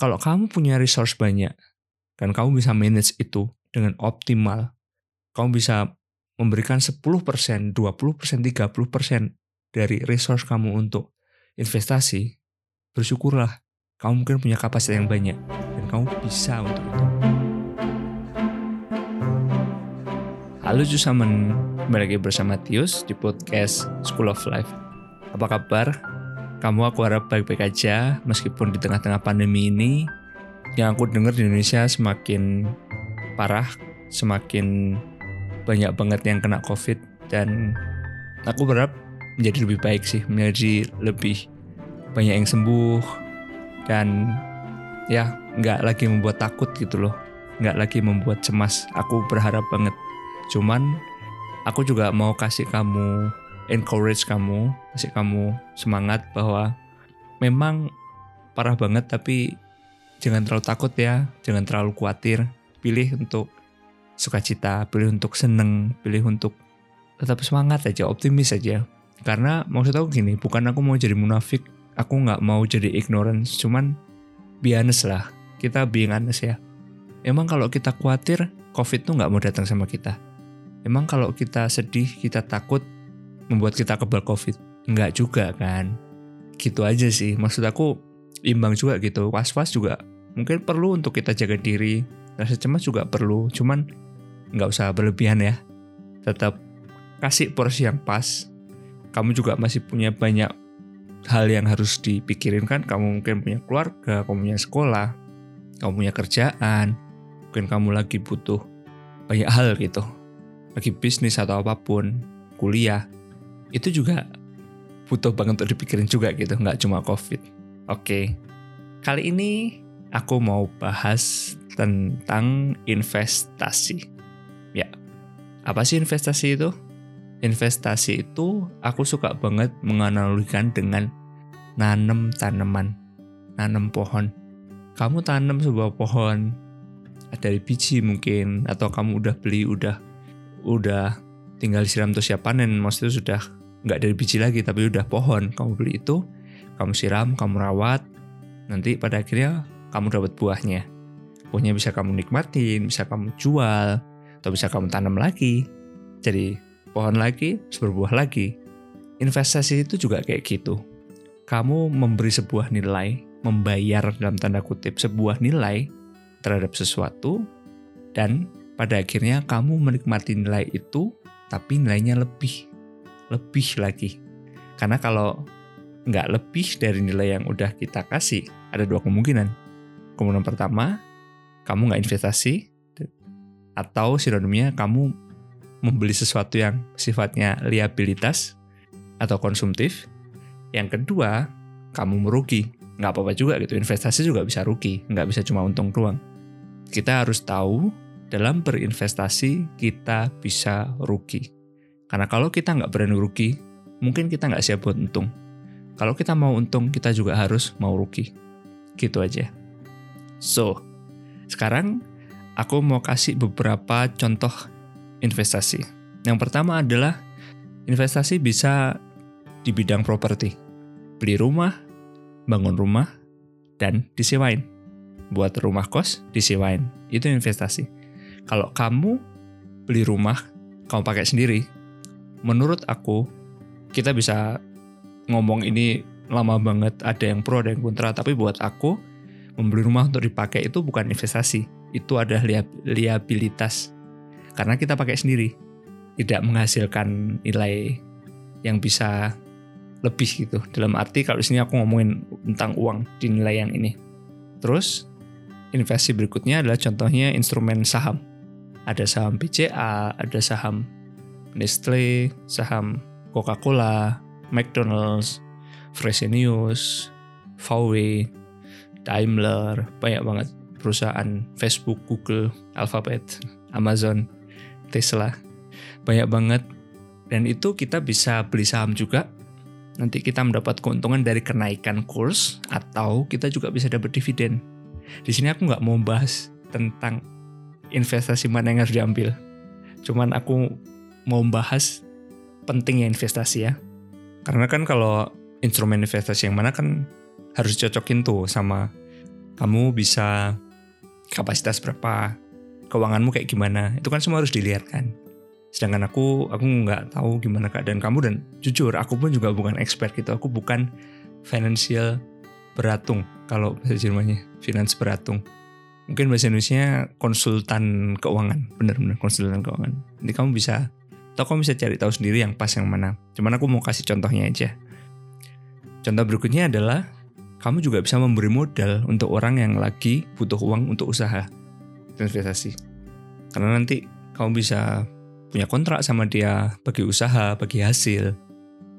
Kalau kamu punya resource banyak dan kamu bisa manage itu dengan optimal, kamu bisa memberikan 10%, 20%, 30% dari resource kamu untuk investasi, bersyukurlah kamu mungkin punya kapasitas yang banyak dan kamu bisa untuk itu. Halo Jusamen, kembali lagi bersama Tius di podcast School of Life. Apa kabar? Kamu aku harap baik-baik aja meskipun di tengah-tengah pandemi ini yang aku dengar di Indonesia semakin parah, semakin banyak banget yang kena COVID dan aku berharap menjadi lebih baik sih, menjadi lebih banyak yang sembuh dan ya nggak lagi membuat takut gitu loh, nggak lagi membuat cemas. Aku berharap banget. Cuman aku juga mau kasih kamu encourage kamu, kasih kamu semangat bahwa memang parah banget tapi jangan terlalu takut ya, jangan terlalu khawatir. Pilih untuk sukacita, pilih untuk seneng, pilih untuk tetap semangat aja, optimis aja. Karena maksud aku gini, bukan aku mau jadi munafik, aku nggak mau jadi ignorance, cuman be honest lah, kita being honest ya. Emang kalau kita khawatir, COVID tuh nggak mau datang sama kita. Emang kalau kita sedih, kita takut, membuat kita kebal COVID? Nggak juga kan. Gitu aja sih, maksud aku imbang juga gitu, was-was juga mungkin perlu untuk kita jaga diri. Rasa cemas juga perlu. Cuman nggak usah berlebihan ya. Tetap kasih porsi yang pas. Kamu juga masih punya banyak hal yang harus dipikirin kan. Kamu mungkin punya keluarga kamu punya sekolah kamu punya kerjaan. Mungkin kamu lagi butuh banyak hal gitu. Lagi bisnis atau apa pun. Kuliah itu juga butuh banget untuk dipikirin juga gitu nggak cuma covid oke kali ini aku mau bahas tentang investasi. Ya, apa sih investasi itu? Investasi itu aku suka banget menganalogikan dengan nanam tanaman, nanam pohon. Kamu tanam sebuah pohon dari biji mungkin atau kamu udah beli udah udah tinggal siram terus siap panen maksudnya sudah nggak dari biji lagi tapi udah pohon kamu beli itu kamu siram kamu rawat nanti pada akhirnya kamu dapat buahnya. Buahnya bisa kamu nikmatin, bisa kamu jual, atau bisa kamu tanam lagi. Jadi pohon lagi, berbuah lagi. Investasi itu juga kayak gitu. Kamu memberi sebuah nilai, membayar dalam tanda kutip sebuah nilai terhadap sesuatu, dan pada akhirnya kamu menikmati nilai itu, tapi nilainya lebih, lebih lagi. Karena kalau nggak lebih dari nilai yang udah kita kasih, ada dua kemungkinan Kemungkinan pertama, kamu nggak investasi, atau sinonimnya kamu membeli sesuatu yang sifatnya liabilitas atau konsumtif. Yang kedua, kamu merugi. Nggak apa-apa juga gitu, investasi juga bisa rugi, nggak bisa cuma untung doang. Kita harus tahu dalam berinvestasi kita bisa rugi. Karena kalau kita nggak berani rugi, mungkin kita nggak siap buat untung. Kalau kita mau untung, kita juga harus mau rugi. Gitu aja. So, sekarang aku mau kasih beberapa contoh investasi. Yang pertama adalah investasi bisa di bidang properti. Beli rumah, bangun rumah, dan disewain. Buat rumah kos, disewain. Itu investasi. Kalau kamu beli rumah, kamu pakai sendiri, menurut aku, kita bisa ngomong ini lama banget, ada yang pro, ada yang kontra, tapi buat aku, membeli rumah untuk dipakai itu bukan investasi, itu adalah liabilitas. Karena kita pakai sendiri, tidak menghasilkan nilai yang bisa lebih gitu. Dalam arti kalau sini aku ngomongin tentang uang di nilai yang ini. Terus investasi berikutnya adalah contohnya instrumen saham. Ada saham BCA, ada saham Nestle, saham Coca-Cola, McDonald's, Fresenius, VW, Daimler, banyak banget perusahaan Facebook, Google, Alphabet, Amazon, Tesla. Banyak banget. Dan itu kita bisa beli saham juga. Nanti kita mendapat keuntungan dari kenaikan kurs atau kita juga bisa dapat dividen. Di sini aku nggak mau bahas tentang investasi mana yang harus diambil. Cuman aku mau bahas pentingnya investasi ya. Karena kan kalau instrumen investasi yang mana kan harus cocokin tuh sama kamu bisa kapasitas berapa, keuanganmu kayak gimana, itu kan semua harus dilihat kan. Sedangkan aku, aku nggak tahu gimana keadaan kamu dan jujur, aku pun juga bukan expert gitu. Aku bukan financial beratung kalau bahasa Jermannya, finance beratung. Mungkin bahasa Indonesia konsultan keuangan, bener-bener konsultan keuangan. Jadi kamu bisa, atau kamu bisa cari tahu sendiri yang pas yang mana. Cuman aku mau kasih contohnya aja. Contoh berikutnya adalah kamu juga bisa memberi modal untuk orang yang lagi butuh uang untuk usaha investasi. Karena nanti kamu bisa punya kontrak sama dia bagi usaha, bagi hasil.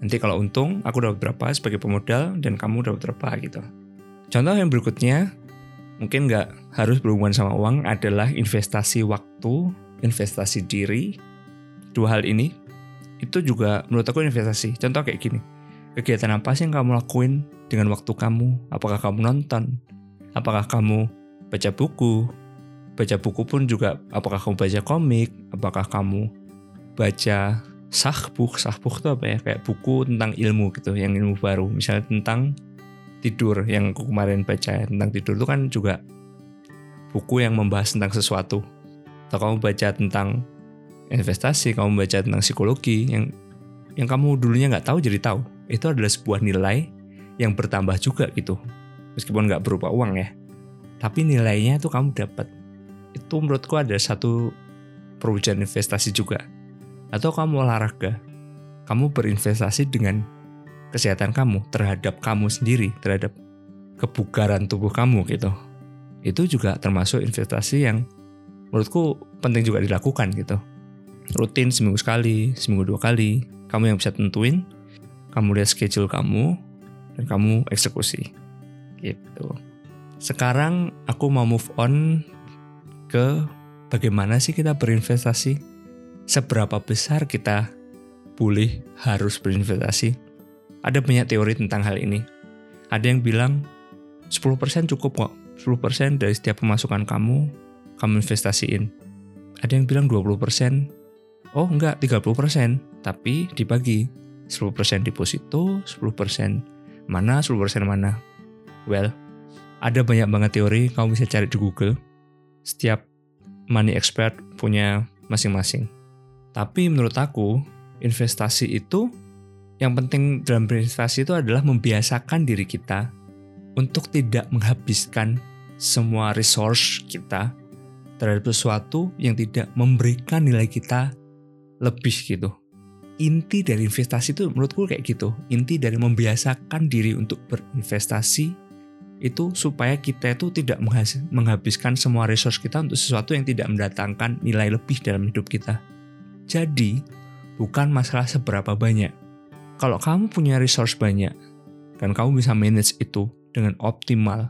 Nanti kalau untung, aku dapat berapa sebagai pemodal dan kamu dapat berapa gitu. Contoh yang berikutnya, mungkin nggak harus berhubungan sama uang adalah investasi waktu, investasi diri. Dua hal ini, itu juga menurut aku investasi. Contoh kayak gini, kegiatan apa sih yang kamu lakuin dengan waktu kamu? Apakah kamu nonton? Apakah kamu baca buku? Baca buku pun juga, apakah kamu baca komik? Apakah kamu baca sahbuh sahbuh itu apa ya kayak buku tentang ilmu gitu yang ilmu baru misalnya tentang tidur yang aku kemarin baca tentang tidur itu kan juga buku yang membahas tentang sesuatu atau kamu baca tentang investasi kamu baca tentang psikologi yang yang kamu dulunya nggak tahu jadi tahu. Itu adalah sebuah nilai yang bertambah juga gitu. Meskipun nggak berupa uang ya. Tapi nilainya itu kamu dapat. Itu menurutku ada satu perwujudan investasi juga. Atau kamu olahraga, kamu berinvestasi dengan kesehatan kamu terhadap kamu sendiri, terhadap kebugaran tubuh kamu gitu. Itu juga termasuk investasi yang menurutku penting juga dilakukan gitu. Rutin seminggu sekali, seminggu dua kali, kamu yang bisa tentuin, kamu lihat schedule kamu, dan kamu eksekusi. Gitu. Sekarang aku mau move on ke bagaimana sih kita berinvestasi seberapa besar kita boleh harus berinvestasi. Ada banyak teori tentang hal ini. Ada yang bilang 10% cukup kok. 10% dari setiap pemasukan kamu, kamu investasiin. Ada yang bilang 20%. Oh enggak, 30%. Tapi dibagi. 10% deposito, 10% mana, 10% mana. Well, ada banyak banget teori, kamu bisa cari di Google. Setiap money expert punya masing-masing. Tapi menurut aku, investasi itu yang penting dalam berinvestasi itu adalah membiasakan diri kita untuk tidak menghabiskan semua resource kita terhadap sesuatu yang tidak memberikan nilai kita lebih gitu. Inti dari investasi itu menurutku kayak gitu. Inti dari membiasakan diri untuk berinvestasi itu supaya kita itu tidak menghabiskan semua resource kita untuk sesuatu yang tidak mendatangkan nilai lebih dalam hidup kita. Jadi, bukan masalah seberapa banyak. Kalau kamu punya resource banyak, dan kamu bisa manage itu dengan optimal,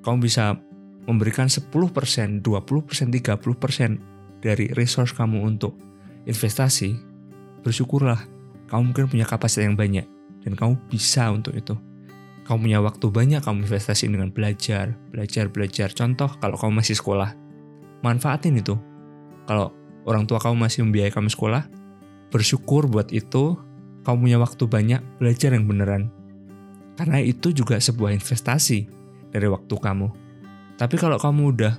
kamu bisa memberikan 10%, 20%, 30% dari resource kamu untuk investasi, bersyukurlah kamu mungkin punya kapasitas yang banyak dan kamu bisa untuk itu. Kamu punya waktu banyak, kamu investasi dengan belajar, belajar, belajar. Contoh, kalau kamu masih sekolah, manfaatin itu. Kalau orang tua kamu masih membiayai kamu sekolah, bersyukur buat itu kamu punya waktu banyak belajar yang beneran. Karena itu juga sebuah investasi dari waktu kamu. Tapi kalau kamu udah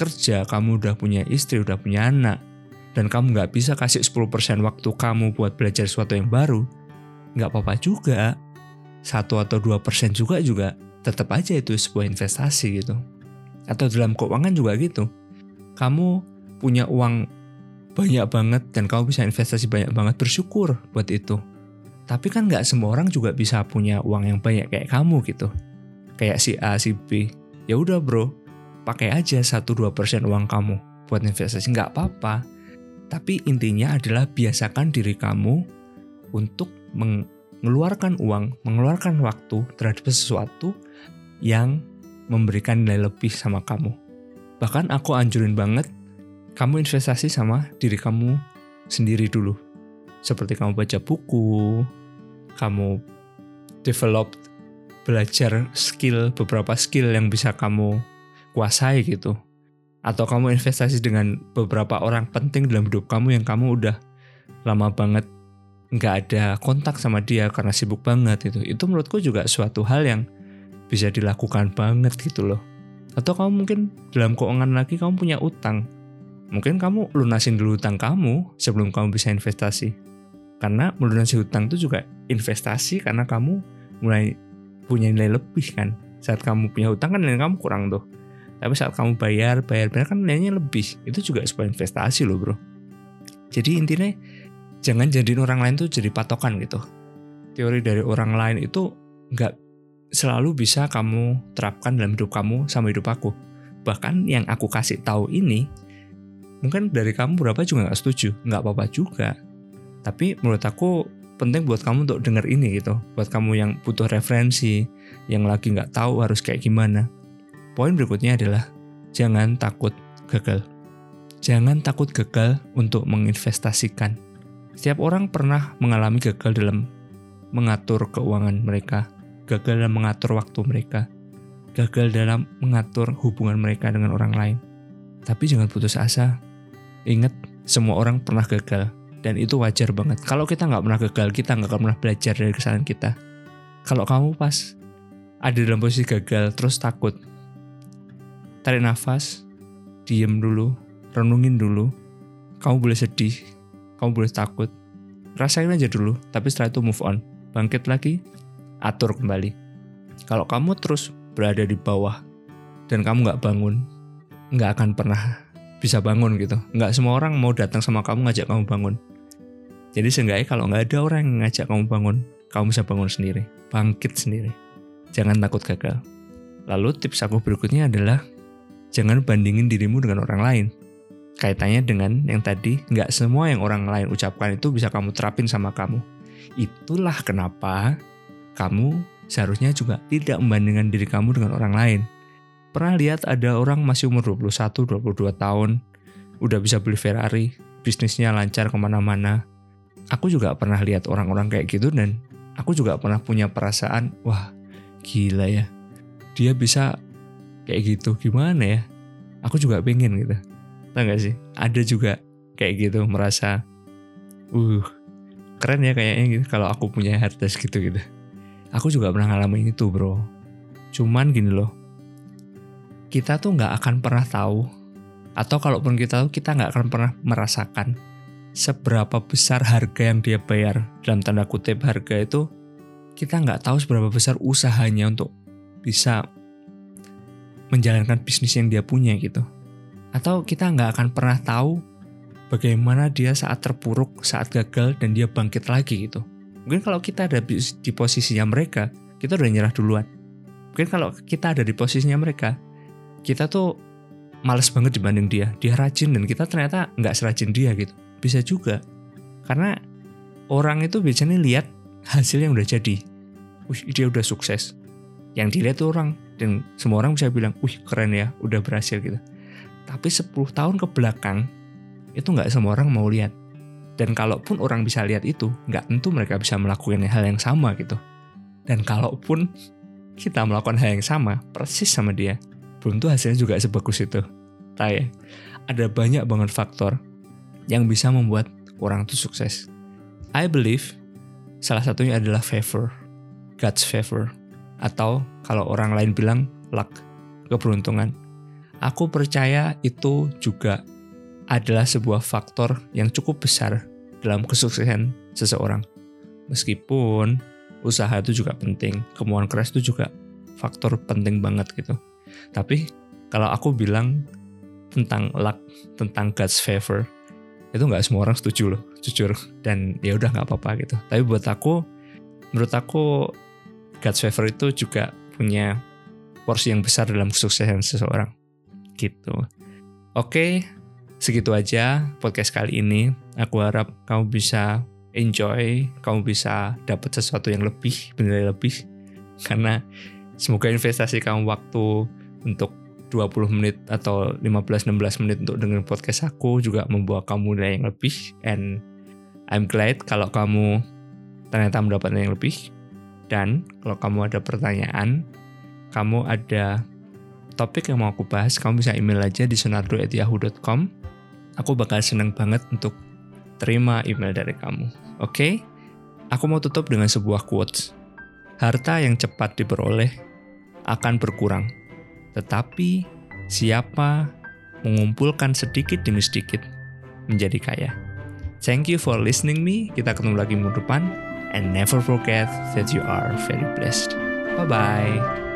kerja, kamu udah punya istri, udah punya anak, dan kamu nggak bisa kasih 10% waktu kamu buat belajar sesuatu yang baru, nggak apa-apa juga. Satu atau dua persen juga juga tetap aja itu sebuah investasi gitu. Atau dalam keuangan juga gitu. Kamu punya uang banyak banget dan kamu bisa investasi banyak banget bersyukur buat itu tapi kan nggak semua orang juga bisa punya uang yang banyak kayak kamu gitu kayak si A si B ya udah bro pakai aja 1-2% uang kamu buat investasi nggak apa-apa tapi intinya adalah biasakan diri kamu untuk mengeluarkan uang mengeluarkan waktu terhadap sesuatu yang memberikan nilai lebih sama kamu bahkan aku anjurin banget kamu investasi sama diri kamu sendiri dulu. Seperti kamu baca buku, kamu develop belajar skill, beberapa skill yang bisa kamu kuasai gitu. Atau kamu investasi dengan beberapa orang penting dalam hidup kamu yang kamu udah lama banget nggak ada kontak sama dia karena sibuk banget itu. Itu menurutku juga suatu hal yang bisa dilakukan banget gitu loh. Atau kamu mungkin dalam keuangan lagi kamu punya utang. Mungkin kamu lunasin dulu utang kamu sebelum kamu bisa investasi. Karena melunasi hutang itu juga investasi karena kamu mulai punya nilai lebih kan. Saat kamu punya hutang kan nilai kamu kurang tuh. Tapi saat kamu bayar, bayar, bayar kan nilainya lebih. Itu juga sebuah investasi loh bro. Jadi intinya jangan jadiin orang lain tuh jadi patokan gitu. Teori dari orang lain itu nggak selalu bisa kamu terapkan dalam hidup kamu sama hidup aku. Bahkan yang aku kasih tahu ini, mungkin dari kamu berapa juga nggak setuju, nggak apa-apa juga. Tapi menurut aku penting buat kamu untuk denger ini gitu. Buat kamu yang butuh referensi, yang lagi nggak tahu harus kayak gimana. Poin berikutnya adalah jangan takut gagal. Jangan takut gagal untuk menginvestasikan. Setiap orang pernah mengalami gagal dalam mengatur keuangan mereka gagal dalam mengatur waktu mereka, gagal dalam mengatur hubungan mereka dengan orang lain. Tapi jangan putus asa. Ingat, semua orang pernah gagal. Dan itu wajar banget. Kalau kita nggak pernah gagal, kita nggak akan pernah belajar dari kesalahan kita. Kalau kamu pas ada dalam posisi gagal, terus takut, tarik nafas, diem dulu, renungin dulu. Kamu boleh sedih, kamu boleh takut. Rasain aja dulu, tapi setelah itu move on. Bangkit lagi, atur kembali. Kalau kamu terus berada di bawah dan kamu nggak bangun, nggak akan pernah bisa bangun gitu. Nggak semua orang mau datang sama kamu ngajak kamu bangun. Jadi seenggaknya kalau nggak ada orang yang ngajak kamu bangun, kamu bisa bangun sendiri, bangkit sendiri. Jangan takut gagal. Lalu tips aku berikutnya adalah jangan bandingin dirimu dengan orang lain. Kaitannya dengan yang tadi, nggak semua yang orang lain ucapkan itu bisa kamu terapin sama kamu. Itulah kenapa kamu seharusnya juga tidak membandingkan diri kamu dengan orang lain. Pernah lihat ada orang masih umur 21, 22 tahun, udah bisa beli Ferrari, bisnisnya lancar ke mana-mana. Aku juga pernah lihat orang-orang kayak gitu dan aku juga pernah punya perasaan, wah gila ya, dia bisa kayak gitu, gimana ya? Aku juga pengen gitu. Tahu gak sih? Ada juga kayak gitu, merasa, uh, keren ya kayaknya gitu kalau aku punya harta segitu gitu. Aku juga pernah ngalamin itu bro. Cuman gini loh, kita tuh nggak akan pernah tahu, atau kalaupun kita tahu, kita nggak akan pernah merasakan seberapa besar harga yang dia bayar. Dalam tanda kutip harga itu, kita nggak tahu seberapa besar usahanya untuk bisa menjalankan bisnis yang dia punya gitu. Atau kita nggak akan pernah tahu bagaimana dia saat terpuruk, saat gagal, dan dia bangkit lagi gitu. Mungkin kalau kita ada di posisinya mereka, kita udah nyerah duluan. Mungkin kalau kita ada di posisinya mereka, kita tuh males banget dibanding dia. Dia rajin dan kita ternyata nggak serajin dia gitu. Bisa juga. Karena orang itu biasanya lihat hasil yang udah jadi. Wih, dia udah sukses. Yang dilihat tuh orang. Dan semua orang bisa bilang, wih keren ya, udah berhasil gitu. Tapi 10 tahun ke belakang, itu nggak semua orang mau lihat. Dan kalaupun orang bisa lihat itu, nggak tentu mereka bisa melakukan hal yang sama gitu. Dan kalaupun kita melakukan hal yang sama, persis sama dia, belum tentu hasilnya juga sebagus itu. Tapi ada banyak banget faktor yang bisa membuat orang itu sukses. I believe salah satunya adalah favor, God's favor, atau kalau orang lain bilang luck, keberuntungan. Aku percaya itu juga adalah sebuah faktor yang cukup besar dalam kesuksesan seseorang. Meskipun usaha itu juga penting, kemauan keras itu juga faktor penting banget gitu. Tapi kalau aku bilang tentang luck, tentang God's favor, itu nggak semua orang setuju loh, jujur. Dan ya udah nggak apa-apa gitu. Tapi buat aku, menurut aku God's favor itu juga punya porsi yang besar dalam kesuksesan seseorang. Gitu. Oke, segitu aja podcast kali ini. Aku harap kamu bisa enjoy, kamu bisa dapat sesuatu yang lebih, benar lebih. Karena semoga investasi kamu waktu untuk 20 menit atau 15-16 menit untuk dengerin podcast aku juga membawa kamu nilai yang lebih. And I'm glad kalau kamu ternyata mendapatkan yang lebih. Dan kalau kamu ada pertanyaan, kamu ada topik yang mau aku bahas, kamu bisa email aja di sonardo@yahoo.com aku bakal seneng banget untuk terima email dari kamu. Oke? Okay? Aku mau tutup dengan sebuah quotes. Harta yang cepat diperoleh akan berkurang, Tetapi siapa mengumpulkan sedikit demi sedikit menjadi kaya. Thank you for listening me. Kita ketemu lagi minggu depan. And never forget that you are very blessed. Bye-bye.